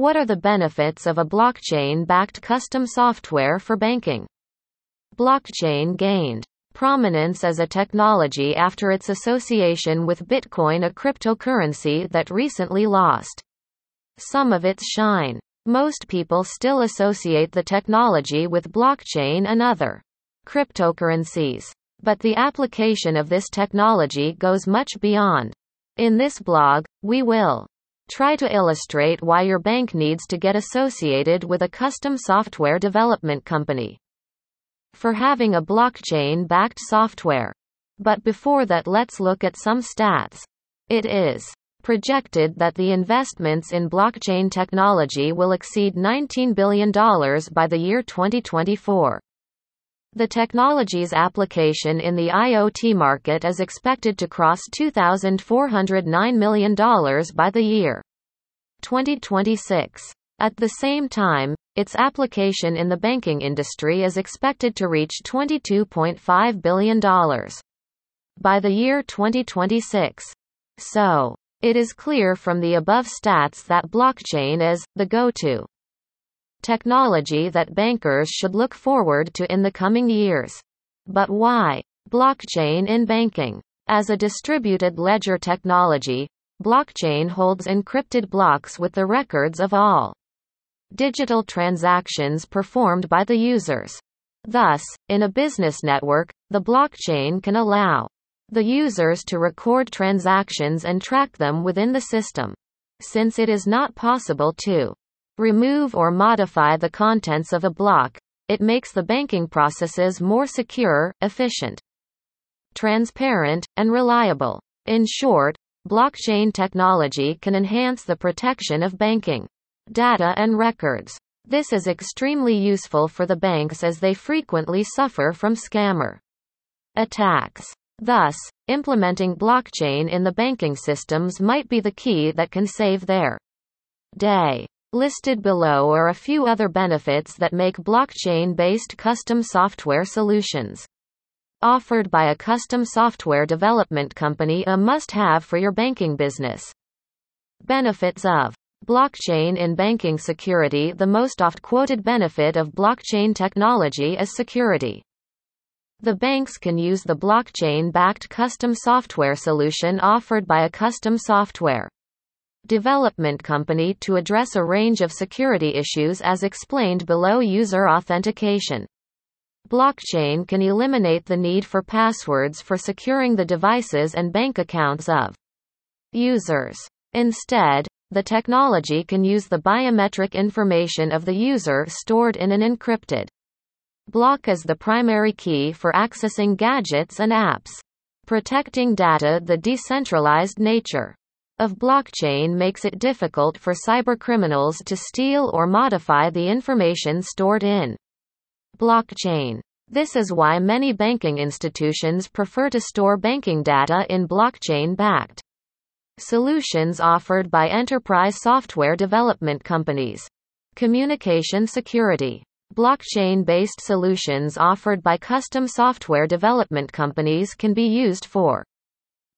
What are the benefits of a blockchain-backed custom software for banking? Blockchain gained prominence as a technology after its association with Bitcoin a cryptocurrency that recently lost some of its shine. Most people still associate the technology with blockchain and other cryptocurrencies. But the application of this technology goes much beyond. In this blog, we will try to illustrate why your bank needs to get associated with a custom software development company for having a blockchain backed software. But before that, let's look at some stats. It is projected that the investments in blockchain technology will exceed $19 billion by the year 2024. The technology's application in the IoT market is expected to cross $2,409 million by the year 2026. At the same time, its application in the banking industry is expected to reach $22.5 billion by the year 2026. So, it is clear from the above stats that blockchain is the go-to technology that bankers should look forward to in the coming years. But why? Blockchain in banking. As a distributed ledger technology, blockchain holds encrypted blocks with the records of all digital transactions performed by the users. Thus, in a business network, the blockchain can allow the users to record transactions and track them within the system. Since it is not possible to remove or modify the contents of a block, it makes the banking processes more secure, efficient, transparent, and reliable. In short, blockchain technology can enhance the protection of banking data and records. This is extremely useful for the banks as they frequently suffer from scammer attacks. Thus, implementing blockchain in the banking systems might be the key that can save their day. Listed below are a few other benefits that make blockchain-based custom software solutions offered by a custom software development company a must-have for your banking business. Benefits of blockchain in banking security The most oft-quoted benefit of blockchain technology is security. The banks can use the blockchain-backed custom software solution offered by a custom software development company to address a range of security issues as explained below user authentication. Blockchain can eliminate the need for passwords for securing the devices and bank accounts of users. Instead, the technology can use the biometric information of the user stored in an encrypted Block as the primary key for accessing gadgets and apps. Protecting data The decentralized nature of blockchain makes it difficult for cybercriminals to steal or modify the information stored in blockchain. This is why many banking institutions prefer to store banking data in blockchain-backed solutions offered by enterprise software development companies. Communication security Blockchain-based solutions offered by custom software development companies can be used for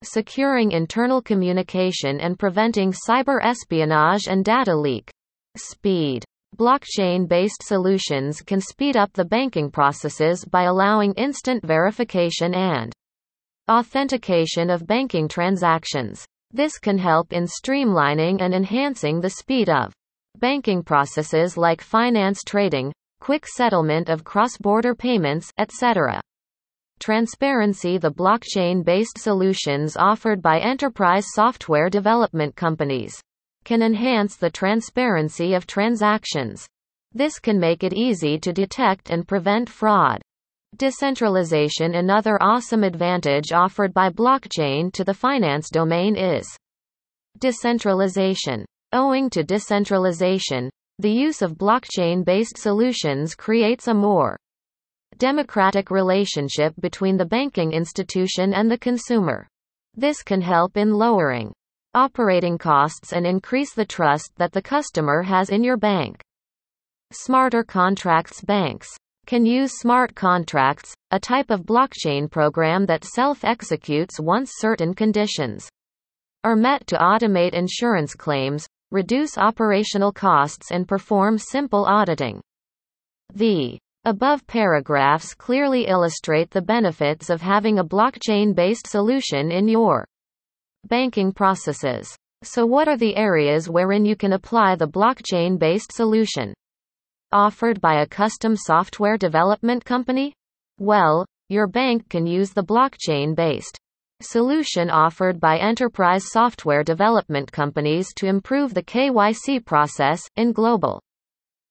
securing internal communication and preventing cyber espionage and data leak. Speed. Blockchain-based solutions can speed up the banking processes by allowing instant verification and authentication of banking transactions. This can help in streamlining and enhancing the speed of banking processes like finance trading, quick settlement of cross-border payments, etc. Transparency The blockchain-based solutions offered by enterprise software development companies can enhance the transparency of transactions. This can make it easy to detect and prevent fraud. Decentralization Another awesome advantage offered by blockchain to the finance domain is decentralization. Owing to decentralization, the use of blockchain-based solutions creates a more democratic relationship between the banking institution and the consumer. This can help in lowering operating costs and increase the trust that the customer has in your bank. Smarter contracts Banks can use smart contracts, a type of blockchain program that self-executes once certain conditions are met to automate insurance claims, reduce operational costs and perform simple auditing. The above paragraphs clearly illustrate the benefits of having a blockchain-based solution in your banking processes. So what are the areas wherein you can apply the blockchain-based solution? Offered by a custom software development company? Well, your bank can use the blockchain-based solution offered by enterprise software development companies to improve the KYC process, in global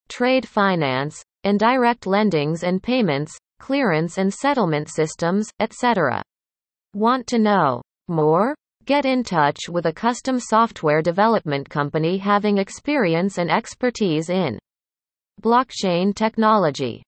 trade finance, indirect lendings and payments, clearance and settlement systems, etc. Want to know more? Get in touch with a custom software development company having experience and expertise in blockchain technology.